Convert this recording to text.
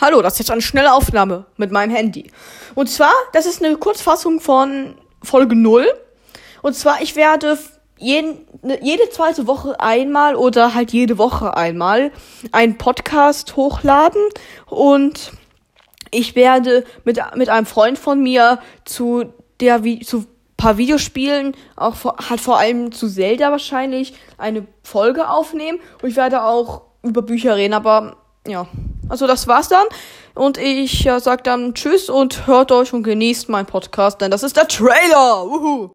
Hallo, das ist jetzt eine schnelle Aufnahme mit meinem Handy. Und zwar, das ist eine Kurzfassung von Folge 0. Und zwar, ich werde jeden, ne, jede zweite Woche einmal oder halt jede Woche einmal einen Podcast hochladen und ich werde mit, mit einem Freund von mir zu der, zu paar Videospielen, auch vor, halt vor allem zu Zelda wahrscheinlich, eine Folge aufnehmen. Und ich werde auch über Bücher reden, aber ja. Also das war's dann. Und ich äh, sag dann Tschüss und hört euch und genießt meinen Podcast, denn das ist der Trailer. Uhu.